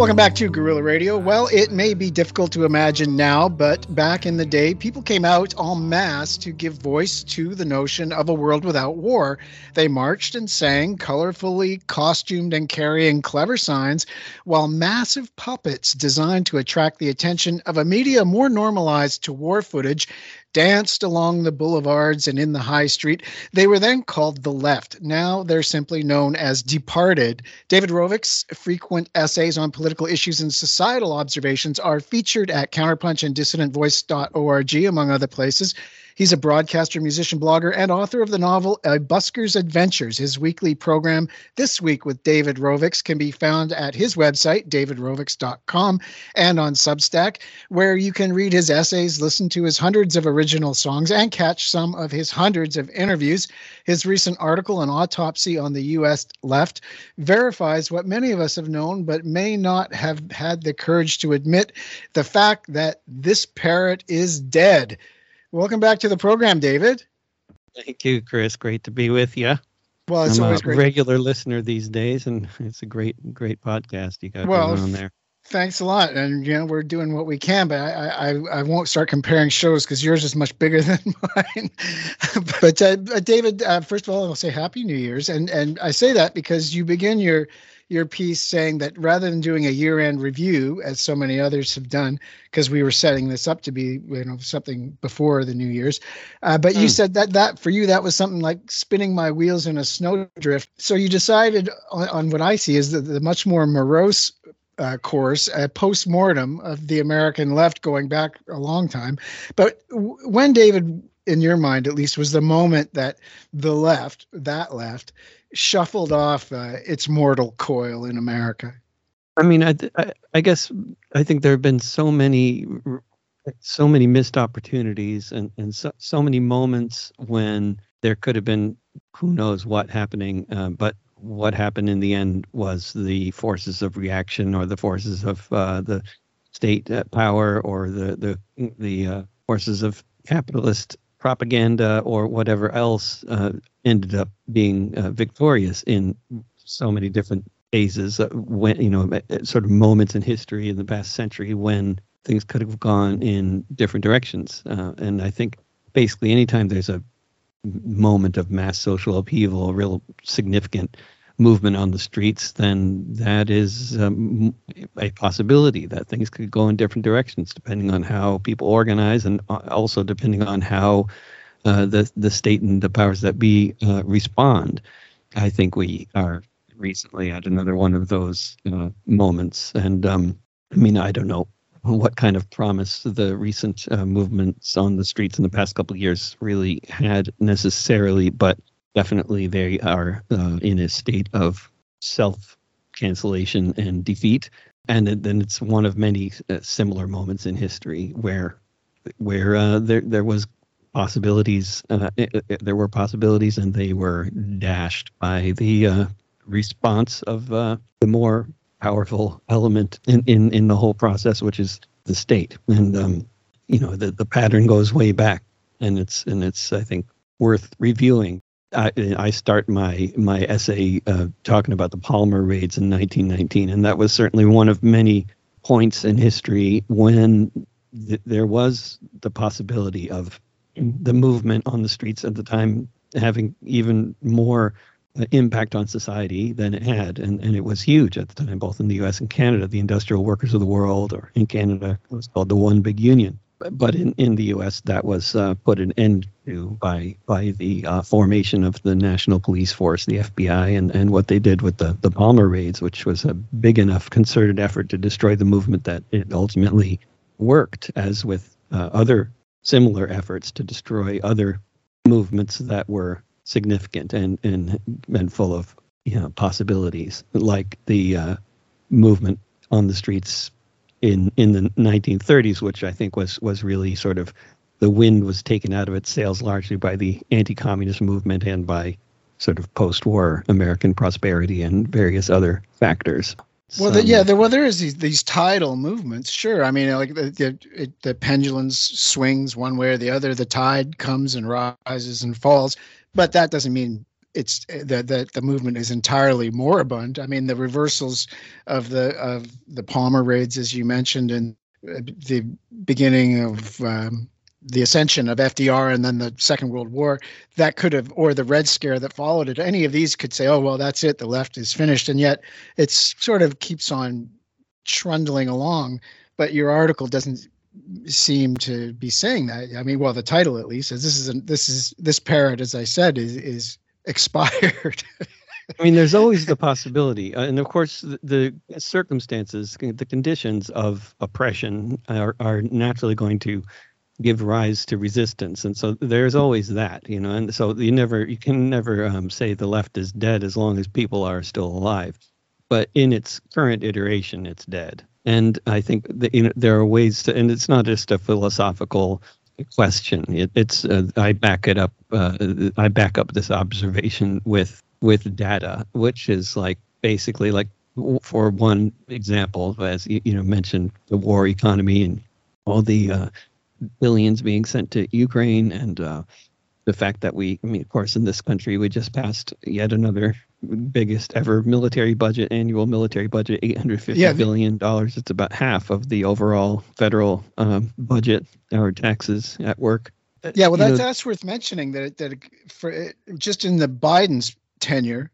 S1: Welcome back to Gorilla Radio. Well, it may be difficult to imagine now, but back in the day, people came out en masse to give voice to the notion of a world without war. They marched and sang, colorfully costumed and carrying clever signs, while massive puppets designed to attract the attention of a media more normalized to war footage danced along the boulevards and in the high street. They were then called the left. Now they're simply known as departed. David Rovics's frequent essays on political issues and societal observations are featured at counterpunch and dissidentvoice.org, among other places. He's a broadcaster, musician, blogger, and author of the novel A Busker's Adventures. His weekly program, This Week with David Rovics, can be found at his website, davidrovics.com, and on Substack, where you can read his essays, listen to his hundreds of original songs, and catch some of his hundreds of interviews. His recent article, An Autopsy on the U.S. Left, verifies what many of us have known but may not have had the courage to admit the fact that this parrot is dead. Welcome back to the program, David.
S6: Thank you, Chris. Great to be with you.
S1: Well, it's
S6: I'm
S1: always
S6: a
S1: great.
S6: regular listener these days, and it's a great, great podcast you got
S1: Well,
S6: going on there.
S1: Thanks a lot, and you know we're doing what we can, but I I, I won't start comparing shows because yours is much bigger than mine. but uh, David, uh, first of all, I'll say Happy New Year's, and and I say that because you begin your your piece saying that rather than doing a year-end review as so many others have done because we were setting this up to be you know something before the new year's uh, but you
S6: Hmm.
S1: said that that for you that was something like spinning my wheels in a snowdrift so you decided on, on what i see is the, the much more morose uh, course, a post mortem of the American left going back a long time. But w- when, David, in your mind at least, was the moment that the left, that left, shuffled off uh, its mortal coil in America?
S6: I mean, I, I, I guess I think there have been so many, so many missed opportunities, and and so so many moments when there could have been who knows what happening, uh, but what happened in the end was the forces of reaction or the forces of uh, the state uh, power or the the the uh, forces of capitalist propaganda or whatever else uh, ended up being uh, victorious in so many different phases uh, when you know sort of moments in history in the past century when things could have gone in different directions. Uh, and i think basically anytime there's a moment of mass social upheaval a real significant movement on the streets then that is um, a possibility that things could go in different directions depending on how people organize and uh, also depending on how uh, the the state and the powers that be uh, respond i think we are recently at another one of those uh, moments. And um, I mean, I don't know what kind of promise the recent uh, movements on the streets in the past couple of years really had necessarily, but definitely they are uh, in a state of self cancellation and defeat. And then- it's one of many uh, similar moments in history where where uh, there there was possibilities uh, i- i- there were possibilities and they were dashed by the uh, response of uh, the more powerful element in, in, in the whole process, which is the state. And, um, you know, the, the pattern goes way back and it's and it's I think worth reviewing. I, I start my my essay uh, talking about the Palmer raids in 1919, and that was certainly one of many points in history when th- there was the possibility of the movement on the streets at the time having even more uh, impact on society than it had. And, and it was huge at the time, both in the US and Canada. The industrial workers of the world, or in Canada, it was called the One Big Union. But in, in the US, that was uh, put an end to by by the uh, formation of the National Police Force, the FBI, and, and what they did with the, the Palmer raids, which was a big enough concerted effort to destroy the movement that it ultimately worked, as with uh, other similar efforts to destroy other movements that were significant and and and full of you know possibilities, like the uh, movement on the streets in in the 1930s, which I think was was really sort of the wind was taken out of its sails largely by the anti-communist movement and by sort of post-war American prosperity and various other factors.
S1: Well, the, yeah, there well there is these, these tidal movements. Sure, I mean, uh, like the the, it, the pendulum swings one way or the other. The tide comes and rises and falls, but that doesn't mean it's that the, the movement is entirely moribund. I mean, the reversals of the of the Palmer raids, as you mentioned, and the beginning of um, the ascension of FDR and then the Second World War, that could have, or the Red Scare that followed it, any of these could say, oh, well, that's it, the left is finished. And yet it sort of keeps on trundling along. But your article doesn't seem to be saying that. I mean, well, the title at least is this is a, this is this parrot, as I said, is is expired.
S6: I mean, there's always the possibility, uh, and of course, the, the, circumstances, the conditions of oppression are, are naturally going to give rise to resistance and so there's always that you know and so you never you can never um, say the left is dead as long as people are still alive but in its current iteration it's dead and i think that you know there are ways to and it's not just a philosophical question. It, it's uh, i back it up uh, i back up this observation with with data which is like basically like for one example as you, you know mentioned the war economy and all the uh, billions being sent to Ukraine and uh, the fact that we, I mean, of course, in this country, we just passed yet another biggest ever military budget, annual military budget, eight hundred fifty yeah. billion dollars. It's about half of the overall federal um, budget or taxes at work.
S1: Yeah, well, that's, that's worth mentioning that that for just in the Biden's tenure,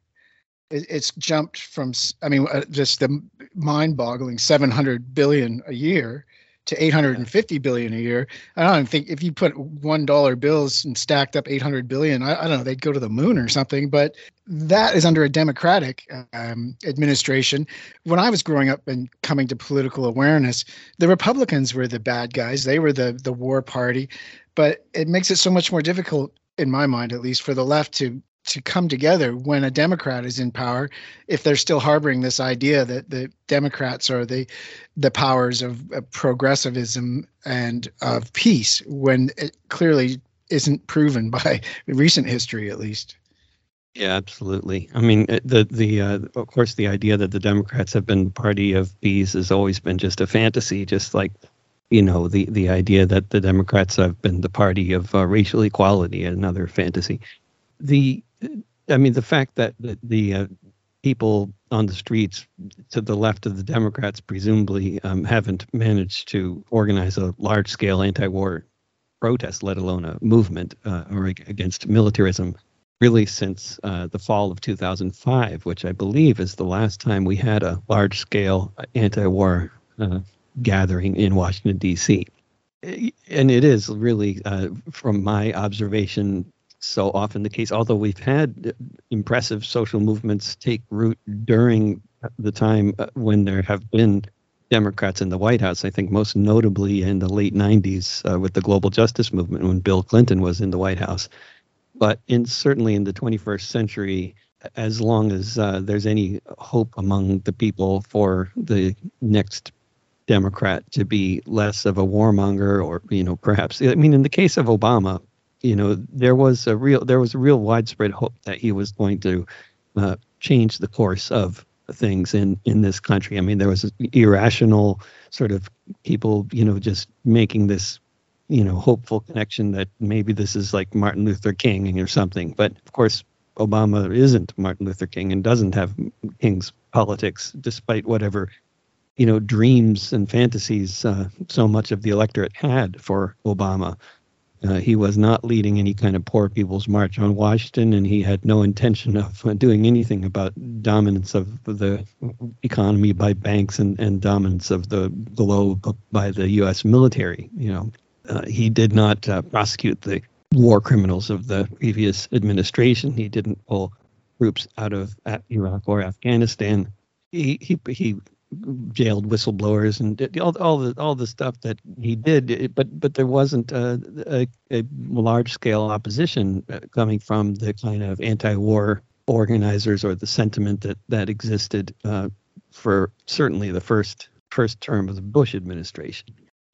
S1: it, it's jumped from. I mean, uh, just the mind-boggling seven hundred billion a year to 850 billion a year. I don't think if you put one dollar bills and stacked up 800 billion, I, I, don't know, they'd go to the moon or something. But that is under a Democratic um, administration. When I was growing up and coming to political awareness, the Republicans were the bad guys. They were the the war party. But it makes it so much more difficult, in my mind at least, for the left to to come together when a Democrat is in power, if they're still harboring this idea that the Democrats are the the powers of, progressivism and of peace, when it clearly isn't proven by recent history, at least.
S6: Yeah, absolutely. I mean, the the uh, of course the idea that the Democrats have been the party of peace has always been just a fantasy, just like you know the the idea that the Democrats have been the party of uh, racial equality, another fantasy. The I mean, the fact that the, the uh, people on the streets to the left of the Democrats presumably um, haven't managed to organize a large scale anti war protest, let alone a movement uh, or against militarism, really since uh, the fall of 2005, which I believe is the last time we had a large scale anti war uh, gathering in Washington, D.C. And it is really, uh, from my observation, so often the case, although we've had impressive social movements take root during the time uh, when there have been Democrats in the White House. I think most notably in the late 90s uh, with the global justice movement when Bill Clinton was in the White House. But in certainly in the 21st century, as long as uh, there's any hope among the people for the next Democrat to be less of a warmonger or, you know, perhaps, I mean, in the case of Obama, you know there was a real there was a real widespread hope that he was going to uh, change the course of things in in this country. I mean, there was irrational sort of people, you know, just making this you know, hopeful connection that maybe this is like Martin Luther King or something. But of course, Obama isn't Martin Luther King and doesn't have King's politics, despite whatever, you know, dreams and fantasies uh, so much of the electorate had for Obama. Uh, he was not leading any kind of poor people's march on Washington, and he had no intention of uh, doing anything about dominance of the economy by banks and, and dominance of the globe by the U.S. military. You know, uh, he did not uh, prosecute the war criminals of the previous administration. He didn't pull troops out of Iraq or Afghanistan. He he he jailed whistleblowers and all, all the all the stuff that he did but but there wasn't a, a, a large scale opposition uh, coming from the kind of anti-war organizers or the sentiment that that existed uh, for certainly the first first term of the Bush administration.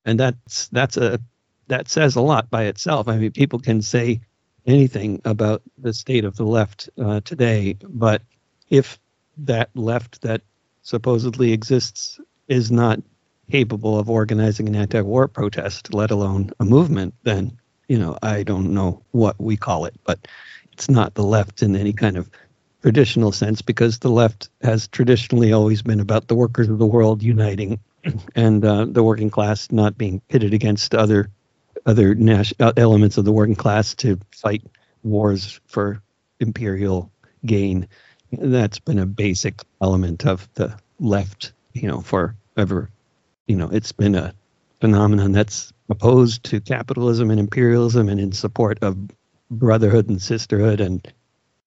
S6: And that's that's a that says a lot by itself. I mean people can say anything about the state of the left uh, today but if that left that supposedly exists is not capable of organizing an anti-war protest, let alone a movement, then you know I don't know what we call it, but it's not the left in any kind of traditional sense because the left has traditionally always been about the workers of the world uniting and uh, the working class not being pitted against other other nas- uh, elements of the working class to fight wars for imperial gain that's been a basic element of the left, you know, forever. You know, it's been a phenomenon that's opposed to capitalism and imperialism and in support of brotherhood and sisterhood and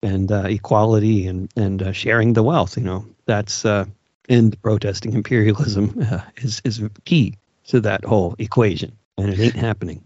S6: and uh, equality and and uh, sharing the wealth. You know, that's uh, and protesting imperialism uh, is is key to that whole equation, and it ain't happening.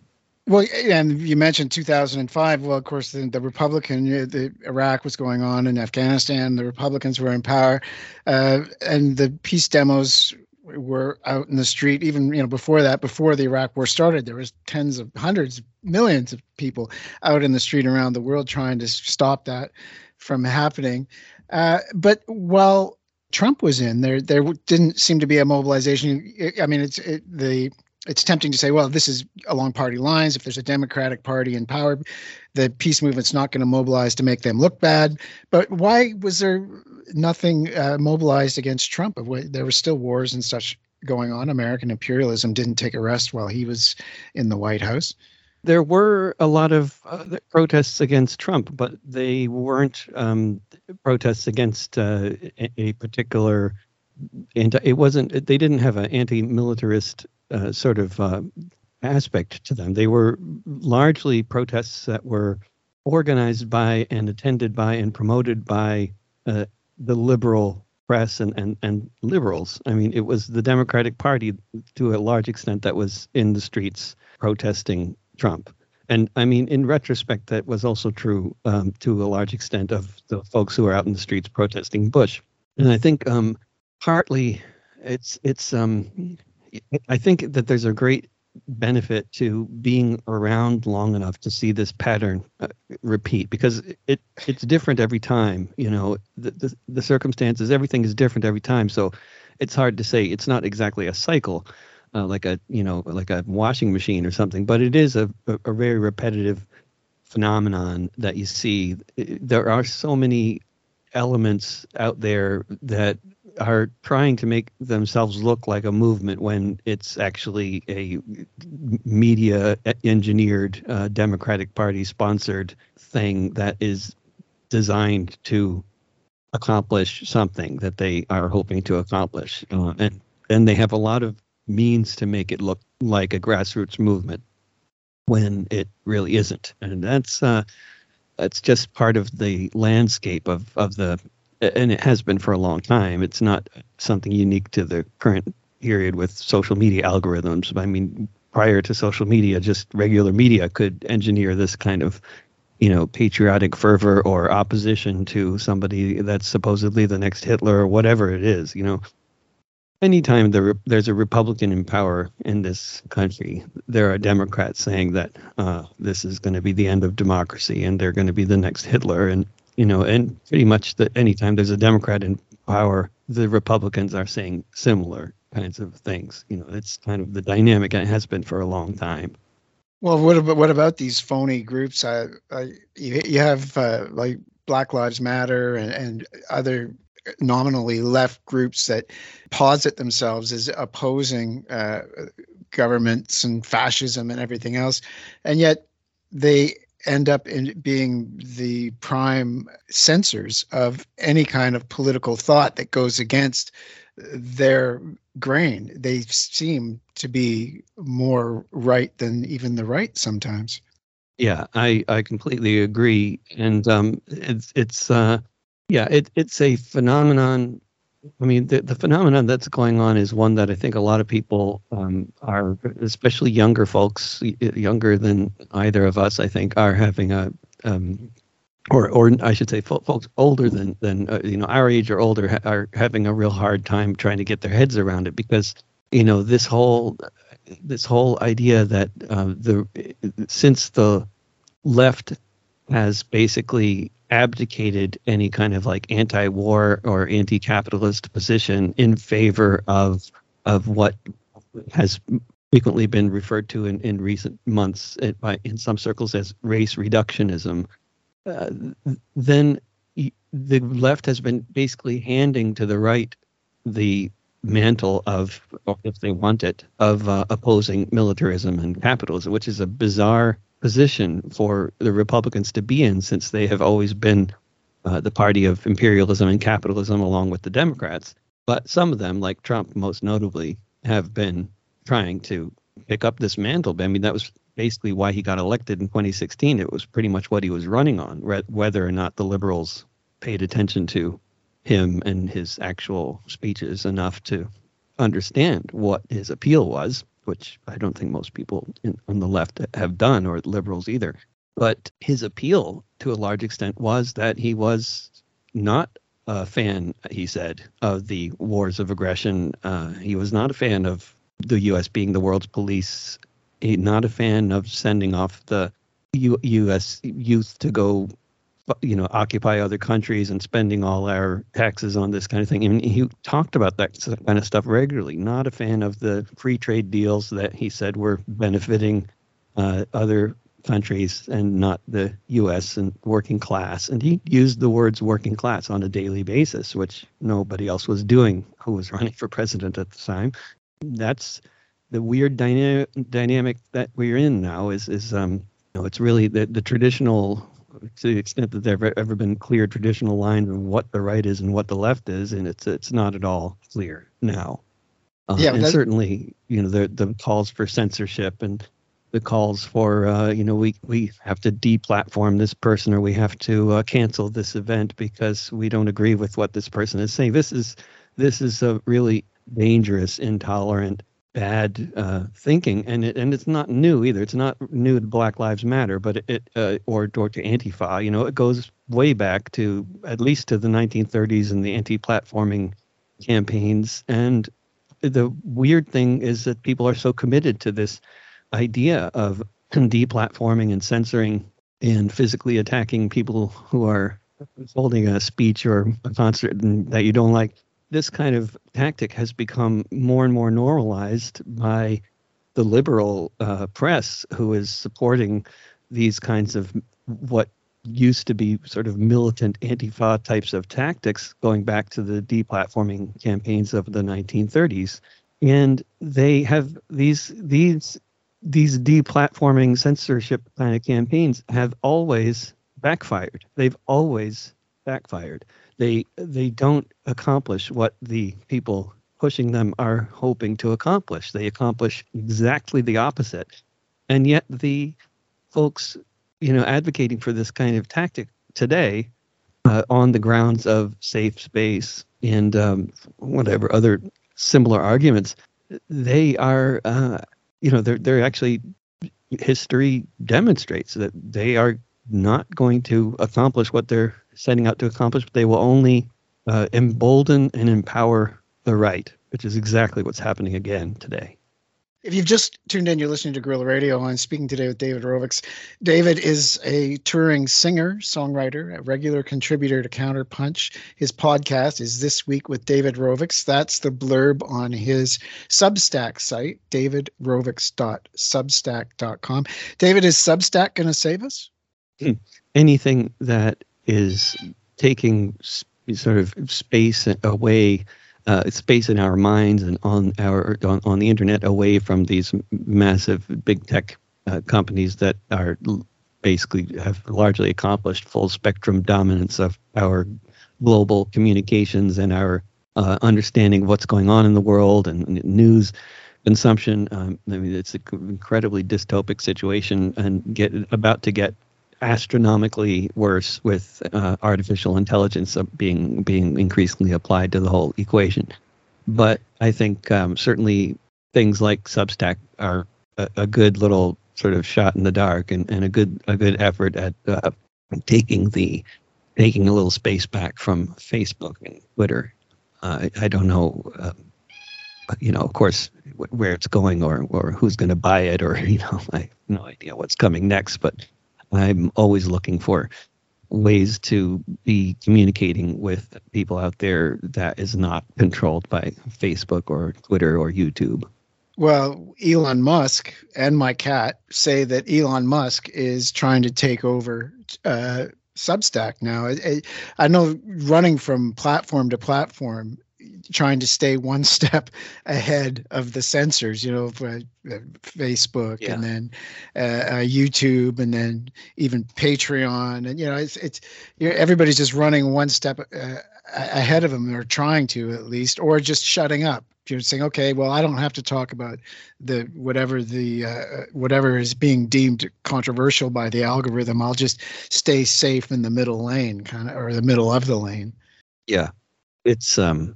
S1: Well, and you mentioned 2005. Well, of course, the, the Republican, the Iraq was going on in Afghanistan. The Republicans were in power, uh, and the peace demos were out in the street. Even you know before that, before the Iraq War started, there was tens of hundreds, millions of people out in the street around the world trying to stop that from happening. Uh, but while Trump was in there, there didn't seem to be a mobilization. I mean, it's it, the it's tempting to say, well, this is along party lines. If there's a Democratic Party in power, the peace movement's not going to mobilize to make them look bad. But why was there nothing uh, mobilized against Trump? There were still wars and such going on. American imperialism didn't take a rest while he was in the White House.
S6: There were a lot of uh, protests against Trump, but they weren't um, protests against uh, a particular. Anti, it wasn't. They didn't have an anti-militarist uh, sort of uh, aspect to them. They were largely protests that were organized by and attended by and promoted by uh, the liberal press and, and, and liberals. I mean, it was the Democratic Party to a large extent that was in the streets protesting Trump. And I mean, in retrospect, that was also true um, to a large extent of the folks who were out in the streets protesting Bush. And I think um, partly it's it's um, I think that there's a great benefit to being around long enough to see this pattern uh, repeat because it it's different every time you know the, the, the circumstances everything is different every time. So it's hard to say it's not exactly a cycle uh, like a you know like a washing machine or something but it is a, a, a very repetitive phenomenon that you see. There are so many elements out there that are trying to make themselves look like a movement when it's actually a media engineered uh, Democratic Party sponsored thing that is designed to accomplish something that they are hoping to accomplish. Uh, and and they have a lot of means to make it look like a grassroots movement when it really isn't. And that's uh, that's just part of the landscape of, of the and it has been for a long time. It's not something unique to the current period with social media algorithms. I mean, prior to social media, just regular media could engineer this kind of, you know, patriotic fervor or opposition to somebody that's supposedly the next Hitler or whatever it is. You know, anytime there, there's a Republican in power in this country, there are Democrats saying that uh, this is going to be the end of democracy and they're going to be the next Hitler. And you know, and pretty much that anytime there's a Democrat in power, the Republicans are saying similar kinds of things. You know, it's kind of the dynamic and it has been for a long time.
S1: Well, what about what about these phony groups? Uh, uh, you, you have uh, like Black Lives Matter and, and other nominally left groups that posit themselves as opposing uh, governments and fascism and everything else, and yet they end up in being the prime censors of any kind of political thought that goes against their grain. They seem to be more right than even the right sometimes.
S6: Yeah, I, I completely agree, and um, it's it's uh, yeah, it, it's a phenomenon. I mean, the, the phenomenon that's going on is one that I think a lot of people um, are, especially younger folks, younger than either of us, I think, are having a um, or or I should say, folks older than than uh, you know our age or older ha- are having a real hard time trying to get their heads around it because you know this whole this whole idea that uh, the since the left has basically abdicated any kind of like anti-war or anti-capitalist position in favor of of what has frequently been referred to in, in recent months by, in some circles as race reductionism, uh, then the left has been basically handing to the right the mantle of, if they want it, of uh, opposing militarism and capitalism, which is a bizarre position for the Republicans to be in since they have always been uh, the party of imperialism and capitalism along with the Democrats. But some of them, like Trump most notably, have been trying to pick up this mantle. I mean, that was basically why he got elected in 2016. It was pretty much what he was running on, whether or not the liberals paid attention to him and his actual speeches enough to understand what his appeal was, which I don't think most people in, on the left have done, or liberals either. But his appeal, to a large extent, was that he was not a fan, he said, of the wars of aggression. Uh, he was not a fan of the U.S. being the world's police. He not a fan of sending off the U- U.S. youth to go you know, occupy other countries and spending all our taxes on this kind of thing. And he talked about that kind of stuff regularly. Not a fan of the free trade deals that he said were benefiting uh, other countries and not the U.S. and working class. And he used the words working class on a daily basis, which nobody else was doing who was running for president at the time. That's the weird dynamic dynamic that we're in now. Is is um, you know, it's really the the traditional to the extent that there have ever been clear traditional lines of what the right is and what the left is, and it's it's not at all clear now. Uh, yeah, and certainly, you know, the the calls for censorship and the calls for, uh, you know, we we have to deplatform this person or we have to uh, cancel this event because we don't agree with what this person is saying. This is this is a really dangerous, intolerant bad uh, thinking, and it, and it's not new either. It's not new to Black Lives Matter, but it, uh, or or to Antifa. You know, it goes way back to at least to the 1930s and the anti-platforming campaigns. And the weird thing is that people are so committed to this idea of deplatforming and censoring and physically attacking people who are holding a speech or a concert that you don't like this kind of tactic has become more and more normalized by the liberal uh, press, who is supporting these kinds of what used to be sort of militant antifa types of tactics going back to the deplatforming campaigns of the 1930s and they have these these these deplatforming censorship kind of campaigns have always backfired. They've always backfired they they don't accomplish what the people pushing them are hoping to accomplish. They accomplish exactly the opposite. And yet the folks, you know, advocating for this kind of tactic today uh, on the grounds of safe space and um, whatever other similar arguments, they are, uh, you know, they're, they're actually, history demonstrates that they are not going to accomplish what they're setting out to accomplish, but they will only uh, embolden and empower the right, which is exactly what's happening again today.
S1: If you've just tuned in, you're listening to Gorilla Radio. I'm speaking today with David Rovics. David is a touring singer, songwriter, a regular contributor to Counterpunch. His podcast is This Week with David Rovics. That's the blurb on his Substack site, davidrovics.substack.com. David, is Substack going to save us?
S6: Anything that is taking sort of space away uh, space in our minds and on our on, on the internet away from these massive big tech uh, companies that are basically have largely accomplished full spectrum dominance of our global communications and our uh, understanding of what's going on in the world and, and news consumption. Um, I mean, it's an incredibly dystopic situation and get about to get astronomically worse with uh, artificial intelligence being being increasingly applied to the whole equation. But I think um, certainly things like Substack are a, a, good little sort of shot in the dark and, and a good a good effort at uh, taking the taking a little space back from Facebook and Twitter. Uh, I, don't know. Um, you know, of course, where it's going or or who's going to buy it, or you know, I have no idea what's coming next. But I'm always looking for ways to be communicating with people out there that is not controlled by Facebook or Twitter or YouTube.
S1: Well, Elon Musk and my cat say that Elon Musk is trying to take over uh, Substack now. I, I know running from platform to platform trying to stay one step ahead of the censors, you know, uh, Facebook yeah. and then uh, uh, YouTube and then even Patreon. And, you know, it's, it's everybody's just running one step uh, ahead of them or trying to at least, or just shutting up. You're saying, okay, well, I don't have to talk about the whatever the uh, whatever is being deemed controversial by the algorithm. I'll just stay safe in the middle lane, kind of, or the middle of the lane.
S6: Yeah, it's um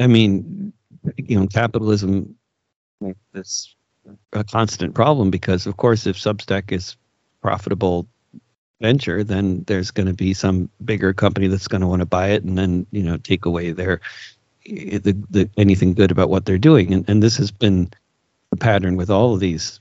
S6: I mean, you know, capitalism is a constant problem because, of course, if Substack is profitable venture, then there's going to be some bigger company that's going to want to buy it and then you know take away their the, the anything good about what they're doing. And and this has been a pattern with all of these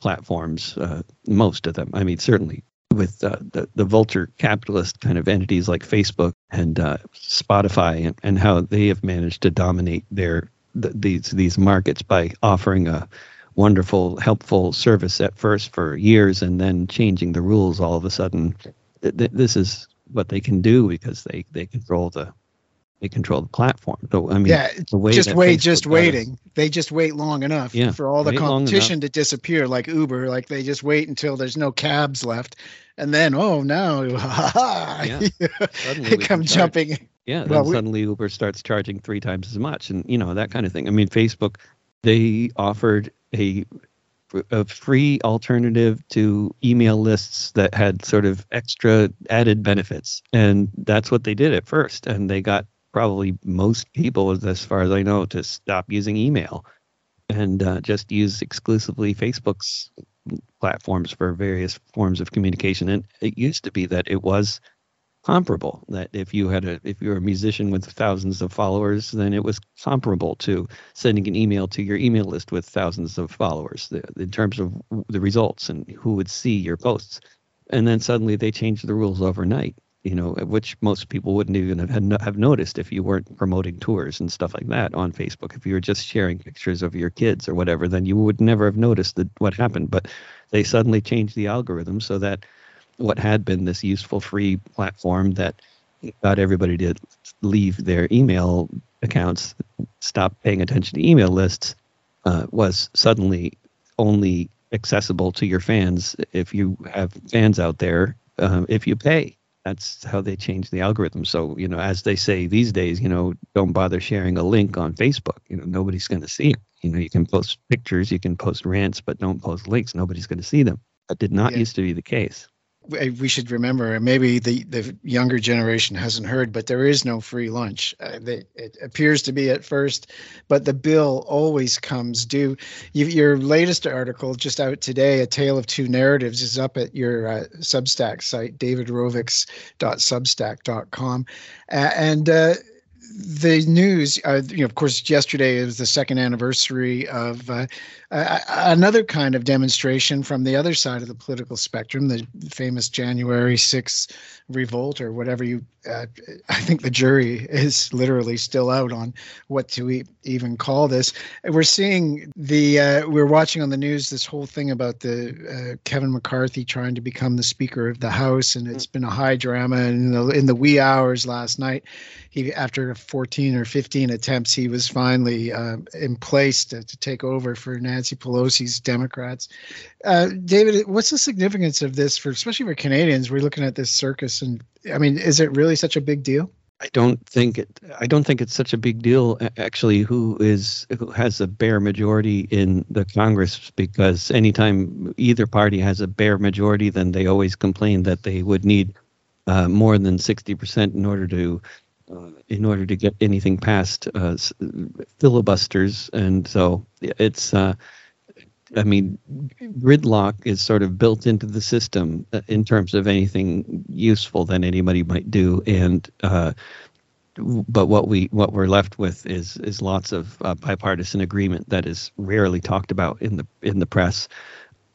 S6: platforms, uh, most of them. I mean, certainly with uh, the, the vulture capitalist kind of entities like Facebook and uh, Spotify and, and how they have managed to dominate their th- these these markets by offering a wonderful, helpful service at first for years and then changing the rules all of a sudden. Th- th- this is what they can do because they, they control the they control the platform. So I mean,
S1: yeah, just wait, just waiting. They just wait long enough yeah, for all the competition to disappear, like Uber. Like they just wait until there's no cabs left, and then oh no, yeah, they come jumping.
S6: Yeah, well, then suddenly Uber starts charging three times as much, and you know that kind of thing. I mean, Facebook, they offered a a free alternative to email lists that had sort of extra added benefits, and that's what they did at first, and they got probably most people, as far as I know, to stop using email and uh, just use exclusively Facebook's platforms for various forms of communication. And it used to be that it was comparable that if you had a if you're a musician with thousands of followers then it was comparable to sending an email to your email list with thousands of followers the, in terms of the results and who would see your posts and then suddenly they changed the rules overnight you know, which most people wouldn't even have have noticed if you weren't promoting tours and stuff like that on Facebook. If you were just sharing pictures of your kids or whatever, then you would never have noticed that what happened. But they suddenly changed the algorithm so that what had been this useful free platform that got everybody to leave their email accounts, stop paying attention to email lists, uh, was suddenly only accessible to your fans if you have fans out there um, if you pay that's how they change the algorithm. So, you know, as they say these days, you know, don't bother sharing a link on Facebook. You know, nobody's going to see it. You know, you can post pictures, you can post rants, but don't post links. Nobody's going to see them. That did not yeah. used to be the case
S1: we should remember, and maybe the, the younger generation hasn't heard, but there is no free lunch. Uh, they, it appears to be at first, but the bill always comes due. You, your latest article, just out today, A Tale of Two Narratives, is up at your uh, Substack site, davidrovics.substack.com. Uh, and the news, uh, you know, of course, yesterday is the second anniversary of uh, uh, another kind of demonstration from the other side of the political spectrum, the famous January 6th revolt, or whatever you. Uh, I think the jury is literally still out on what to e- even call this. We're seeing the. Uh, we're watching on the news this whole thing about the uh, Kevin McCarthy trying to become the Speaker of the House, and it's been a high drama. And in the, in the wee hours last night, he after 14 or 15 attempts, he was finally uh, in place to, to take over for Nancy Pelosi's Democrats. Uh, David, what's the significance of this for, especially for Canadians? We're looking at this circus, and I mean, is it really such a big deal?
S6: I don't think it. I don't think it's such a big deal. Actually, who is who has a bare majority in the Congress? Because anytime either party has a bare majority, then they always complain that they would need uh, more than sixty percent in order to in order to get anything past uh, filibusters, and so it's. Uh, I mean, gridlock is sort of built into the system uh, in terms of anything useful that anybody might do, and uh, but what we what we're left with is is lots of uh, bipartisan agreement that is rarely talked about in the in the press,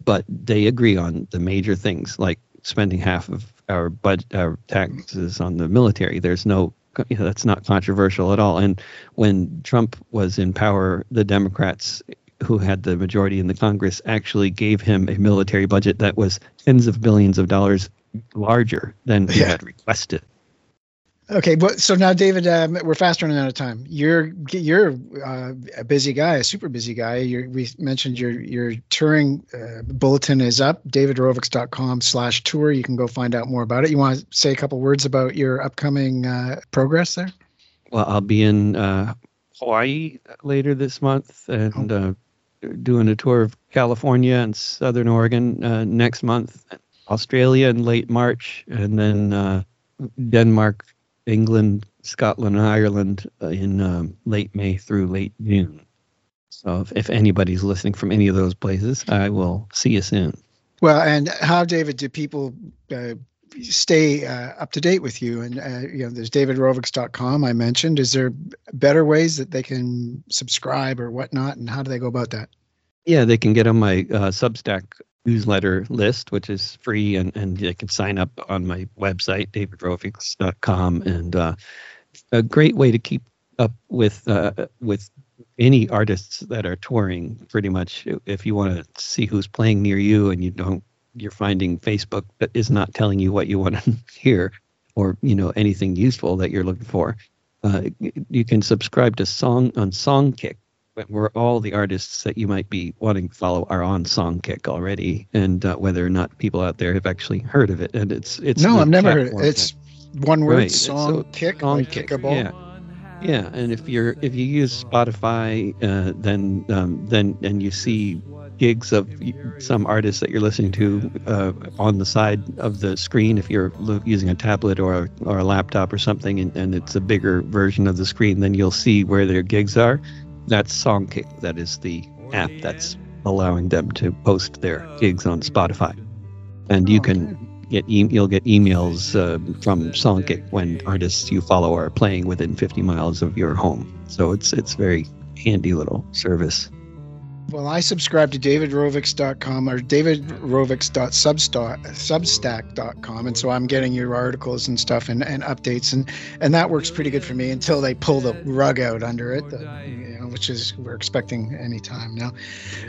S6: but they agree on the major things like spending half of our budget our taxes on the military. There's no you know, that's not controversial at all. And when Trump was in power, the Democrats who had the majority in the Congress actually gave him a military budget that was tens of billions of dollars larger than he yeah. had requested.
S1: Okay, but so now, David, um, we're fast running out of time. You're you're uh, a busy guy, a super busy guy. You're, we mentioned your your touring uh, bulletin is up. davidrovics.com slash tour. You can go find out more about it. You want to say a couple words about your upcoming uh, progress there?
S6: Well, I'll be in uh, Hawaii later this month and oh. Uh, doing a tour of California and Southern Oregon uh, next month. Australia in late March, and then Denmark England, Scotland, and Ireland uh, in um, late May through late June. So if, if anybody's listening from any of those places, I will see you soon.
S1: Well, and how, David, do people uh, stay uh, up to date with you? And uh, you know, there's davidrovics.com I mentioned. Is there better ways that they can subscribe or whatnot? And how do they go about that?
S6: Yeah, they can get on my uh, Substack newsletter list, which is free, and, and they can sign up on my website, davidrovics.com. And uh, a great way to keep up with uh, with any artists that are touring. Pretty much, if you want to see who's playing near you, and you don't, you're finding Facebook that is not telling you what you want to hear, or you know anything useful that you're looking for. Uh, you can subscribe to Song on Songkick, where all the artists that you might be wanting to follow are on Songkick already, and uh, whether or not people out there have actually heard of it. And it's it's
S1: no, I've never heard it. It's one word right. song so, kick,
S6: song
S1: like
S6: kick. Yeah. Yeah, and if you're if you use Spotify, uh, then um, then and you see gigs of some artists that you're listening to uh, on the side of the screen, if you're using a tablet or a, or a laptop or something, and, and it's a bigger version of the screen, then you'll see where their gigs are, that's Songkick. That is the app that's allowing them to post their gigs on Spotify. And you can get e- you'll get emails uh, from Songkick when artists you follow are playing within 50 miles of your home. So it's it's very handy little service.
S1: Well, I subscribe to davidrovics.com or davidrovics.substack.com. And so I'm getting your articles and stuff and, and updates. And, and that works pretty good for me until they pull the rug out under it, the, you know, which is we're expecting any time now.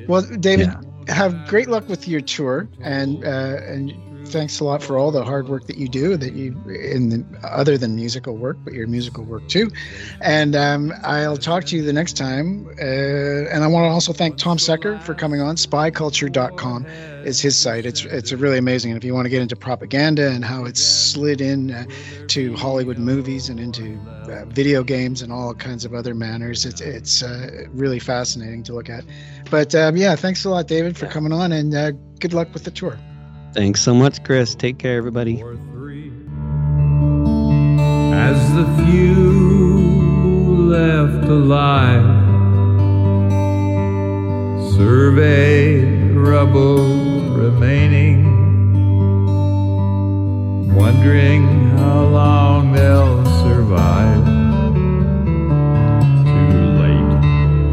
S1: Well, David, yeah. have great luck with your tour. And, uh, and thanks a lot for all the hard work that you do that you in the, other than musical work but your musical work too. And um, i'll talk to you the next time uh, and i want to also thank tom secker for coming on. spyculture.com is his site. It's it's really amazing and if you want to get into propaganda and how it's slid in uh, to hollywood movies and into uh, video games and all kinds of other manners it's it's uh, really fascinating to look at. But um, yeah thanks a lot david for coming on and uh, good luck with the tour
S6: Thanks so much, Chris. Take care, everybody.
S5: As the few left alive survey rubble remaining, wondering how long they'll survive. Too late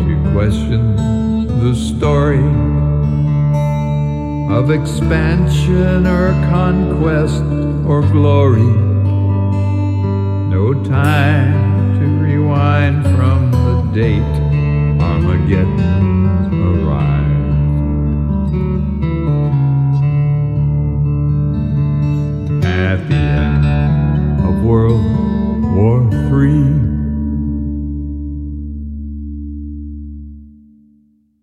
S5: to question the story of expansion or conquest or glory. No time to rewind from the date Armageddon arrived. At the end of World War III.